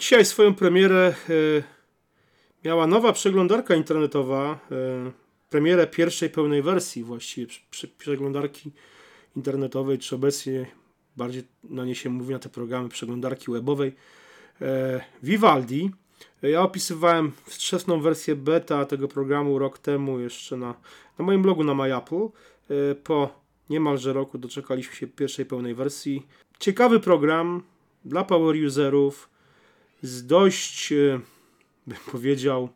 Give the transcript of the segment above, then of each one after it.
Dzisiaj swoją premierę e, miała nowa przeglądarka internetowa, e, premierę pierwszej pełnej wersji właściwie przeglądarki internetowej, czy obecnie bardziej na nie się mówi na te programy przeglądarki webowej e, Vivaldi. Ja opisywałem wczesną wersję beta tego programu rok temu jeszcze na, na moim blogu na MyApple. Po niemalże roku doczekaliśmy się pierwszej pełnej wersji. Ciekawy program dla power userów z dość, e, bym powiedział,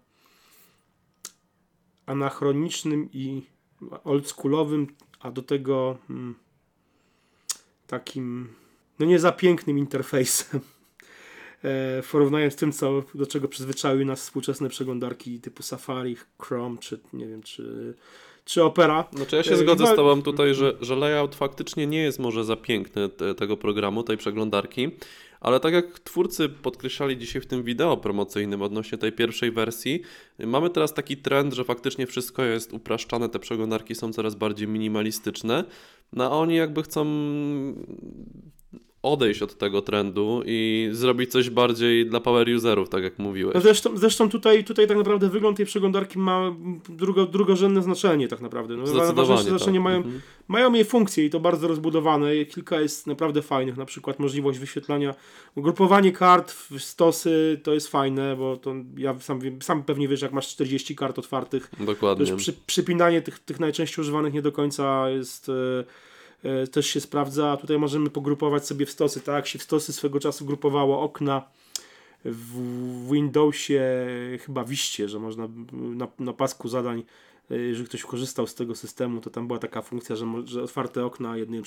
anachronicznym i oldschoolowym, a do tego hmm, takim, no nie za pięknym interfejsem. E, w porównaniu z tym, co, do czego przyzwyczaiły nas współczesne przeglądarki typu Safari, Chrome, czy nie wiem, czy, czy Opera. Znaczy ja się e, zgodzę z Tobą tutaj, że, że layout faktycznie nie jest może za piękny te, tego programu, tej przeglądarki, ale tak jak twórcy podkreślali dzisiaj w tym wideo promocyjnym odnośnie tej pierwszej wersji, mamy teraz taki trend, że faktycznie wszystko jest upraszczane, te przeglądarki są coraz bardziej minimalistyczne, no a oni jakby chcą odejść od tego trendu i zrobić coś bardziej dla power userów, tak jak mówiłeś. No zresztą, zresztą tutaj, tutaj tak naprawdę wygląd tej przeglądarki ma drugo, drugorzędne znaczenie tak naprawdę. No, Zdecydowanie znaczenie tak. mają, mhm. mają jej funkcje i to bardzo rozbudowane. Kilka jest naprawdę fajnych, na przykład możliwość wyświetlania, ugrupowanie kart w stosy to jest fajne, bo to ja sam, sam pewnie wiesz, jak masz 40 kart otwartych, Dokładnie. przy, przypinanie tych, tych najczęściej używanych nie do końca jest... Yy, też się sprawdza. Tutaj możemy pogrupować sobie w stosy, tak jak się w stosy swego czasu grupowało okna w Windowsie, chyba Wiście, że można na, na pasku zadań, e, jeżeli ktoś korzystał z tego systemu, to tam była taka funkcja, że, że otwarte okna jednej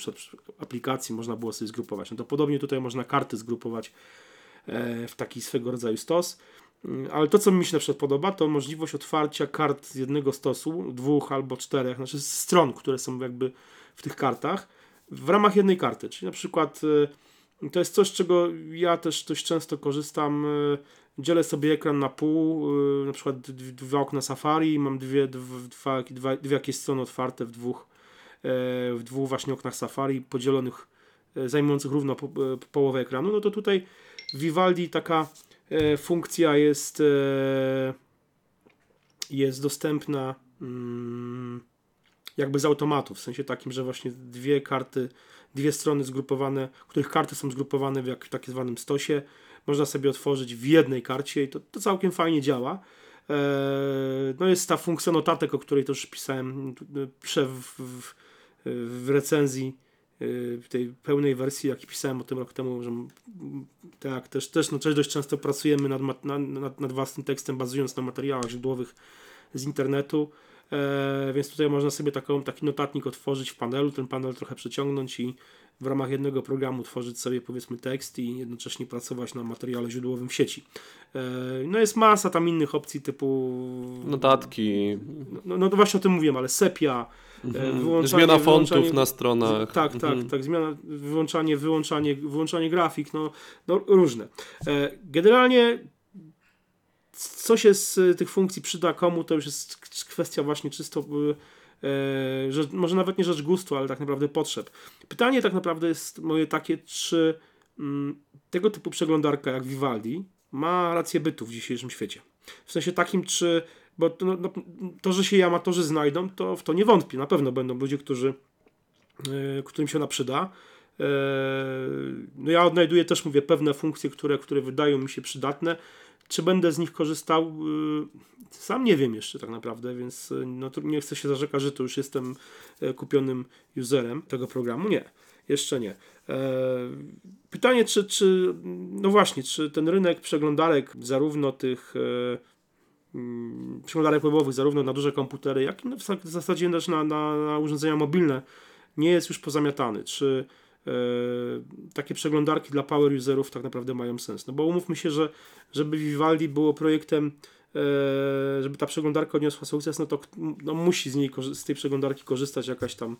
aplikacji można było sobie zgrupować. No to podobnie tutaj można karty zgrupować e, w taki swego rodzaju stos. Mm, ale to, co mi się na przykład podoba, to możliwość otwarcia kart z jednego stosu, dwóch albo czterech, znaczy stron, które są jakby w tych kartach w ramach jednej karty. Czyli na przykład y, to jest coś, czego ja też dość często korzystam. Y, dzielę sobie ekran na pół, y, na przykład dwa okna Safari mam dwie, dwa, dwa, dwie jakieś strony otwarte w dwóch, w dwóch właśnie oknach Safari podzielonych, zajmujących równo po, połowę ekranu. No to tutaj w Vivaldi taka funkcja jest jest dostępna mm, jakby z automatu, w sensie takim, że właśnie dwie karty, dwie strony zgrupowane, których karty są zgrupowane w, jak, tak zwanym stosie, można sobie otworzyć w jednej karcie i to, to całkiem fajnie działa. Eee, no jest ta funkcja notatek, o której też pisałem w, w, w recenzji e, tej pełnej wersji, jak pisałem o tym rok temu, że tak, też, też, no, też dość często pracujemy nad, nad, nad własnym tekstem, bazując na materiałach źródłowych z internetu. E, więc tutaj można sobie taką, taki notatnik otworzyć w panelu, ten panel trochę przeciągnąć i w ramach jednego programu tworzyć sobie powiedzmy tekst i jednocześnie pracować na materiale źródłowym w sieci. E, no jest masa tam innych opcji typu notatki. No, no, no właśnie o tym mówiłem, ale sepia, e, mhm. zmiana fontów na stronach. Tak, tak, mhm. tak, zmiana, wyłączanie, wyłączanie, wyłączanie grafik, no, no różne. Generalnie co się z tych funkcji przyda komu, to już jest kwestia właśnie czysto, e, że może nawet nie rzecz gustu, ale tak naprawdę potrzeb. Pytanie tak naprawdę jest moje takie, czy mm, tego typu przeglądarka jak Vivaldi ma rację bytu w dzisiejszym świecie. W sensie takim, czy bo to, no, no to że się jej amatorzy znajdą, to w to nie wątpię. Na pewno będą ludzie, którzy, yy, którym się ona przyda. E, no ja odnajduję też, mówię, pewne funkcje, które, które wydają mi się przydatne. Czy będę z nich korzystał? Y, sam nie wiem jeszcze tak naprawdę, więc y, no, nie chcę się zarzekać, że to już jestem e, kupionym userem tego programu. Nie, jeszcze nie. E, pytanie, czy, czy no właśnie, czy ten rynek przeglądarek, zarówno tych e, mm, przeglądarek webowych, zarówno na duże komputery, jak i w zasadzie też na, na, na urządzenia mobilne, nie jest już pozamiatany. Czy takie przeglądarki dla power userów tak naprawdę mają sens. No bo umówmy się, że żeby Vivaldi było projektem, e, żeby ta przeglądarka odniosła sukces, no to no musi z niej, z tej przeglądarki korzystać jakaś tam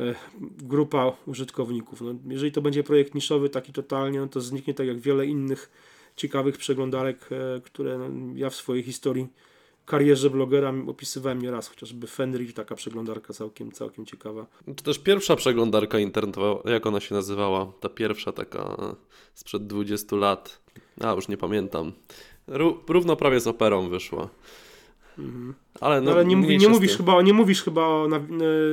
e, grupa użytkowników. No, jeżeli to będzie projekt niszowy, taki totalnie, no to zniknie tak jak wiele innych ciekawych przeglądarek, które no, ja w swojej historii karierze blogera opisywałem nieraz, chociażby Fenrir, taka przeglądarka całkiem, całkiem ciekawa. To też pierwsza przeglądarka internetowa, jak ona się nazywała? Ta pierwsza taka sprzed 20 lat. A, już nie pamiętam. Równo prawie z operą wyszła. Mhm. Ale, no, ale nie, nie, mówisz chyba, nie mówisz chyba o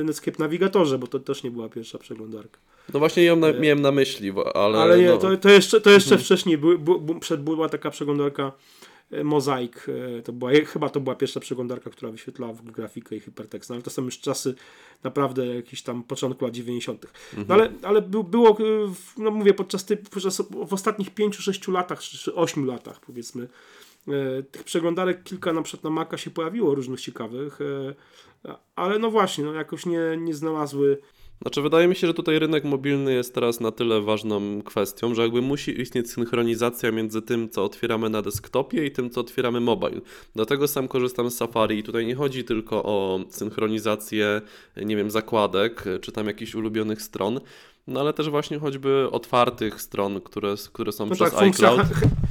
Netscape Navigatorze, bo to też nie była pierwsza przeglądarka. No właśnie ją na, e, miałem na myśli, ale... Ale nie, no. to, to jeszcze, to jeszcze mhm. wcześniej by, by, przed, była taka przeglądarka e, Mozaik, e, to była, chyba to była pierwsza przeglądarka, która wyświetlała w grafikę i hypertekst, no, ale to są już czasy naprawdę jakieś tam początku lat 90. No, mhm. No ale, ale było, no mówię, podczas, ty, podczas w ostatnich 5-6 latach, czy 8 latach powiedzmy, E, tych przeglądarek kilka na przykład na Maca się pojawiło różnych ciekawych, e, ale no właśnie, no jakoś nie, nie znalazły znaczy, wydaje mi się, że tutaj rynek mobilny jest teraz na tyle ważną kwestią, że jakby musi istnieć synchronizacja między tym, co otwieramy na desktopie i tym, co otwieramy mobile. Dlatego sam korzystam z Safari i tutaj nie chodzi tylko o synchronizację, nie wiem, zakładek czy tam jakichś ulubionych stron, no ale też właśnie choćby otwartych stron, które, które są no przez tak, iCloud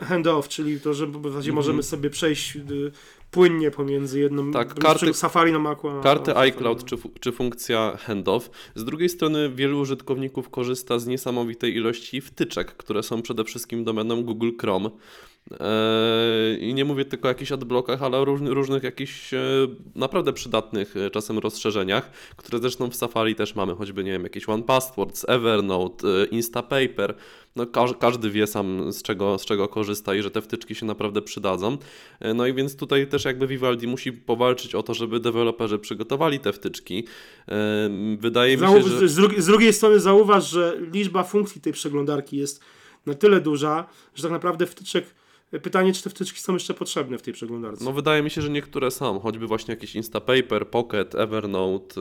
handoff, czyli to, że w zasadzie mm. możemy sobie przejść y, płynnie pomiędzy jedną tak, karty, Safari na Macu. A, karty iCloud czy, czy funkcja handoff. Z drugiej strony wielu użytkowników korzysta z niesamowitej ilości wtyczek, które są przede wszystkim domeną Google Chrome. Eee, I nie mówię tylko o jakichś adblockach, ale o różnych, różnych jakichś e, naprawdę przydatnych e, czasem rozszerzeniach, które zresztą w Safari też mamy, choćby nie wiem, jakieś One Passwords, Evernote, e, Instapaper. No, każdy wie sam z czego, z czego korzysta i że te wtyczki się naprawdę przydadzą. No i więc tutaj też jakby Vivaldi musi powalczyć o to, żeby deweloperzy przygotowali te wtyczki. Wydaje mi się, że... Z, drugiej, z drugiej strony zauważ, że liczba funkcji tej przeglądarki jest na tyle duża, że tak naprawdę wtyczek Pytanie, czy te wtyczki są jeszcze potrzebne w tej przeglądarce? No wydaje mi się, że niektóre są, choćby właśnie jakieś Instapaper, Pocket, Evernote,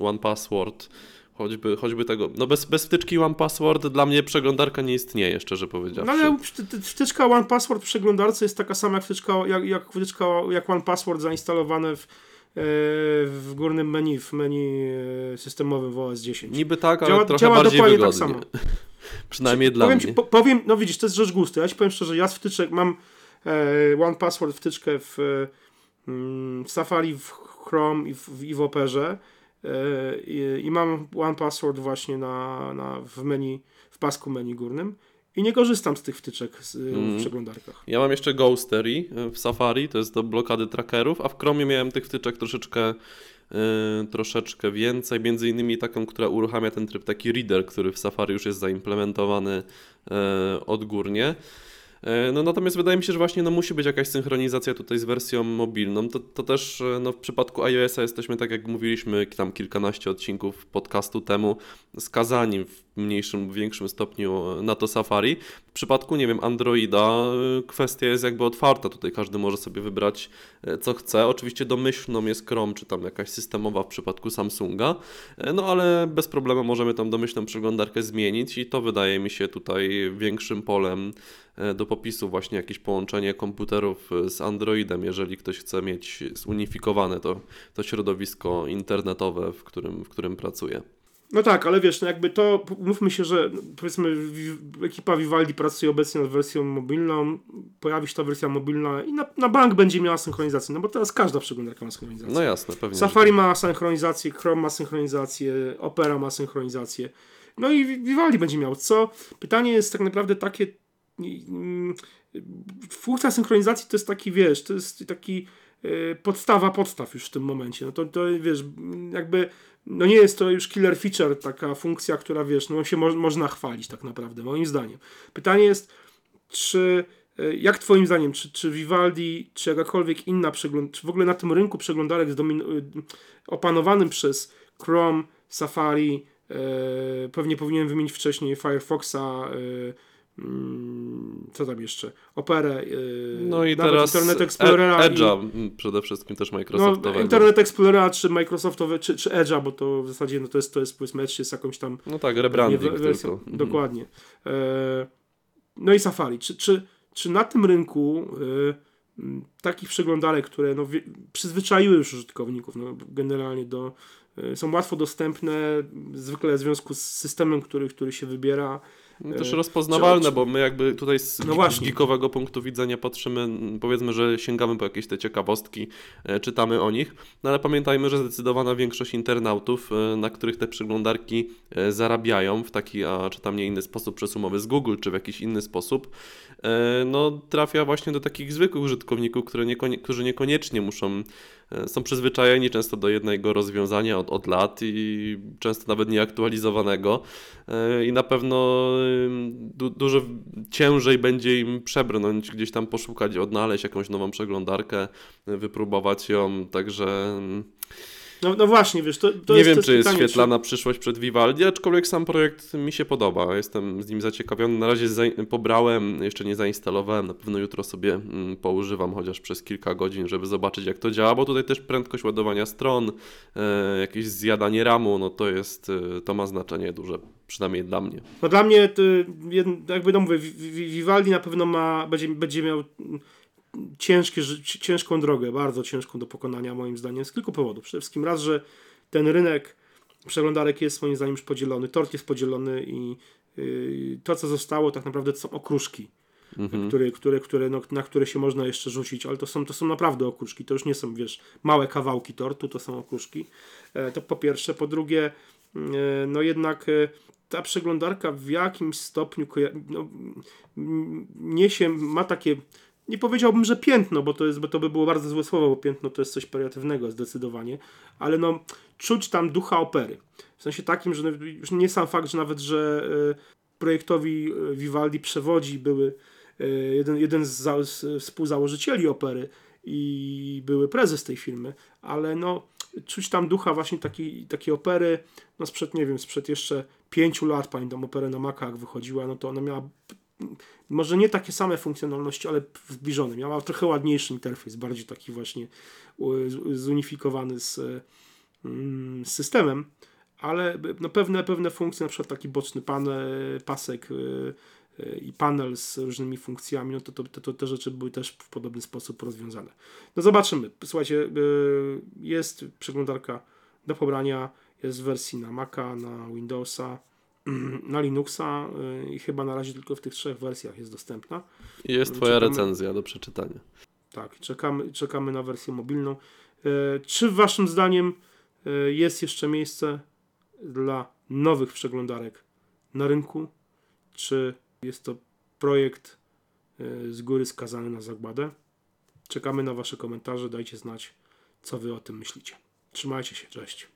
One Password, choćby, choćby tego. No bez, bez wtyczki One Password dla mnie przeglądarka nie istnieje, szczerze powiedziawszy. No ale wtyczka One Password w przeglądarce jest taka sama jak wtyczka, jak, jak wtyczka jak One Password zainstalowane w e, w górnym menu, w menu e, systemowym w OS 10. Niby tak, ale działa, trochę działa bardziej dokładnie tak wygodnie. tak samo. Przynajmniej dla powiem mnie. Ci, po, powiem, no widzisz, to jest rzecz gustu. Ja ci powiem szczerze, ja z wtyczek mam e, One Password wtyczkę w, mm, w Safari, w Chrome i w, i w Operze e, i, i, mam One Password właśnie na, na, w menu, w pasku menu górnym. I nie korzystam z tych wtyczek z, mm. w przeglądarkach. Ja mam jeszcze Ghostery w Safari, to jest do blokady trackerów, a w Chromie miałem tych wtyczek troszeczkę troszeczkę więcej, między innymi taką, która uruchamia ten tryb taki reader, który w Safari już jest zaimplementowany y, odgórnie. E, no natomiast wydaje mi się, że właśnie no, musi być jakaś synchronizacja tutaj z wersją mobilną. To, to też no, w przypadku iOS-a jesteśmy, tak jak mówiliśmy tam kilkanaście odcinków podcastu temu, skazani w mniejszym lub większym stopniu na to Safari. W przypadku, nie wiem, Androida e, kwestia jest jakby otwarta. Tutaj każdy może sobie wybrać co chce. Oczywiście domyślną jest Chrome, czy tam jakaś systemowa w przypadku Samsunga, no ale bez problemu możemy tą domyślną przeglądarkę zmienić i to wydaje mi się tutaj większym polem do popisu właśnie jakieś połączenie komputerów z Androidem, jeżeli ktoś chce mieć zunifikowane to, to środowisko internetowe, w którym, w którym pracuje. No tak, ale wiesz, no jakby to, mówmy się, że powiedzmy ekipa Vivaldi pracuje obecnie nad wersją mobilną, pojawi się ta wersja mobilna i na, na bank będzie miała synchronizację, no bo teraz każda przeglądarka ma synchronizację. No jasne, pewnie. Safari ma synchronizację, Chrome ma synchronizację, Opera ma synchronizację, no i Vivaldi będzie miał. Co? Pytanie jest tak naprawdę takie, Mm, funkcja synchronizacji to jest taki, wiesz, to jest taki podstawa podstaw już w tym momencie. No to, to wiesz, jakby no nie jest to już killer feature, taka funkcja, która wiesz, no się mo można chwalić tak naprawdę, moim zdaniem. Pytanie jest, czy e, jak twoim zdaniem, czy, czy Vivaldi, czy jakakolwiek inna przegląd, czy w ogóle na tym rynku przeglądarek opanowanym przez Chrome, Safari, e, pewnie powinienem wymienić wcześniej Firefoxa, e, co tam jeszcze? Operę. Yy, no i teraz Internet Explorera. Edge'a i, przede wszystkim też Microsoftowego. No, Internet Explorera czy Microsoftowe, czy, czy Edge'a, bo to w zasadzie no to jest, to jest powiedzmy Edge jest jakąś tam... No tak, rebranding nie, wersją, tylko. Mhm. Dokładnie. E, no i Safari. Czy, czy, czy na tym rynku e, takich przeglądarek, które no, przyzwyczaiły już użytkowników no, generalnie do e, są łatwo dostępne, zwykle w związku z systemem, który, który się wybiera, No Też E, rozpoznawalne, czy- bo my jakby tutaj z, No geekowego punktu widzenia patrzymy, powiedzmy, że sięgamy po jakieś te ciekawostki, e, czytamy o nich, no ale pamiętajmy, że zdecydowana większość internautów, e, na których te przeglądarki zarabiają w taki, a czy tam nie inny sposób przez umowy z Google, czy w jakiś inny sposób, no trafia właśnie do takich zwykłych użytkowników, które niekonie, którzy niekoniecznie muszą, są przyzwyczajeni często do jednego rozwiązania od, od lat i często nawet nieaktualizowanego. E, i na pewno du, dużo ciężej będzie im przebrnąć, gdzieś tam poszukać, odnaleźć jakąś nową przeglądarkę, e, wypróbować ją, także No, no właśnie, wiesz, to, to nie jest wiem, czy jest świetlana przyszłość przed Vivaldi, aczkolwiek sam projekt mi się podoba. Jestem z nim zaciekawiony. Na razie za, pobrałem, jeszcze nie zainstalowałem. Na pewno jutro sobie mm, poużywam chociaż przez kilka godzin, żeby zobaczyć, jak to działa, bo tutaj też prędkość ładowania stron, e, jakieś zjadanie ramu, no to jest, e, to ma znaczenie duże, przynajmniej dla mnie. No dla mnie, to, jakby no mówię, Vi- Vi- Vivaldi na pewno ma, będzie, będzie miał ciężkie, ciężką drogę, bardzo ciężką do pokonania moim zdaniem z kilku powodów. Przede wszystkim raz, że ten rynek przeglądarek jest moim zdaniem już podzielony, tort jest podzielony i yy, to, co zostało, tak naprawdę to są okruszki, Mhm. które, które, które, no, na które się można jeszcze rzucić, ale to są, to są naprawdę okruszki, to już nie są, wiesz, małe kawałki tortu, to są okruszki. E, to po pierwsze. Po drugie, e, no jednak e, ta przeglądarka w jakimś stopniu koja- no, niesie, ma takie, nie powiedziałbym, że piętno, bo to, jest, bo to by było bardzo złe słowo, bo piętno to jest coś pejoratywnego zdecydowanie, ale no czuć tam ducha opery. W sensie takim, że już nie sam fakt, że nawet, że e, projektowi e, Vivaldi przewodzi były e, jeden, jeden z, za, z współzałożycieli opery i były prezes tej firmy, ale no czuć tam ducha właśnie takiej, takiej opery, no sprzed, nie wiem, sprzed jeszcze pięciu lat, pamiętam operę na Macach wychodziła, no to ona miała może nie takie same funkcjonalności, ale zbliżone. Miała trochę ładniejszy interfejs, bardziej taki właśnie zunifikowany z, mm, z systemem, ale no pewne, pewne funkcje, na przykład taki boczny panel, pasek y, y, i panel z różnymi funkcjami, no to, to, to, to te rzeczy były też w podobny sposób rozwiązane. No zobaczymy. Słuchajcie, y, jest przeglądarka do pobrania, jest w wersji na Maca, na Windowsa, na Linuxa y, i chyba na razie tylko w tych trzech wersjach jest dostępna. Jest Twoja Czekamy. recenzja do przeczytania. Tak, czekamy, czekamy na wersję mobilną. E, Czy waszym zdaniem e, jest jeszcze miejsce dla nowych przeglądarek na rynku? Czy jest to projekt z góry skazany na zagładę? Czekamy na wasze komentarze, dajcie znać, co wy o tym myślicie. Trzymajcie się, cześć.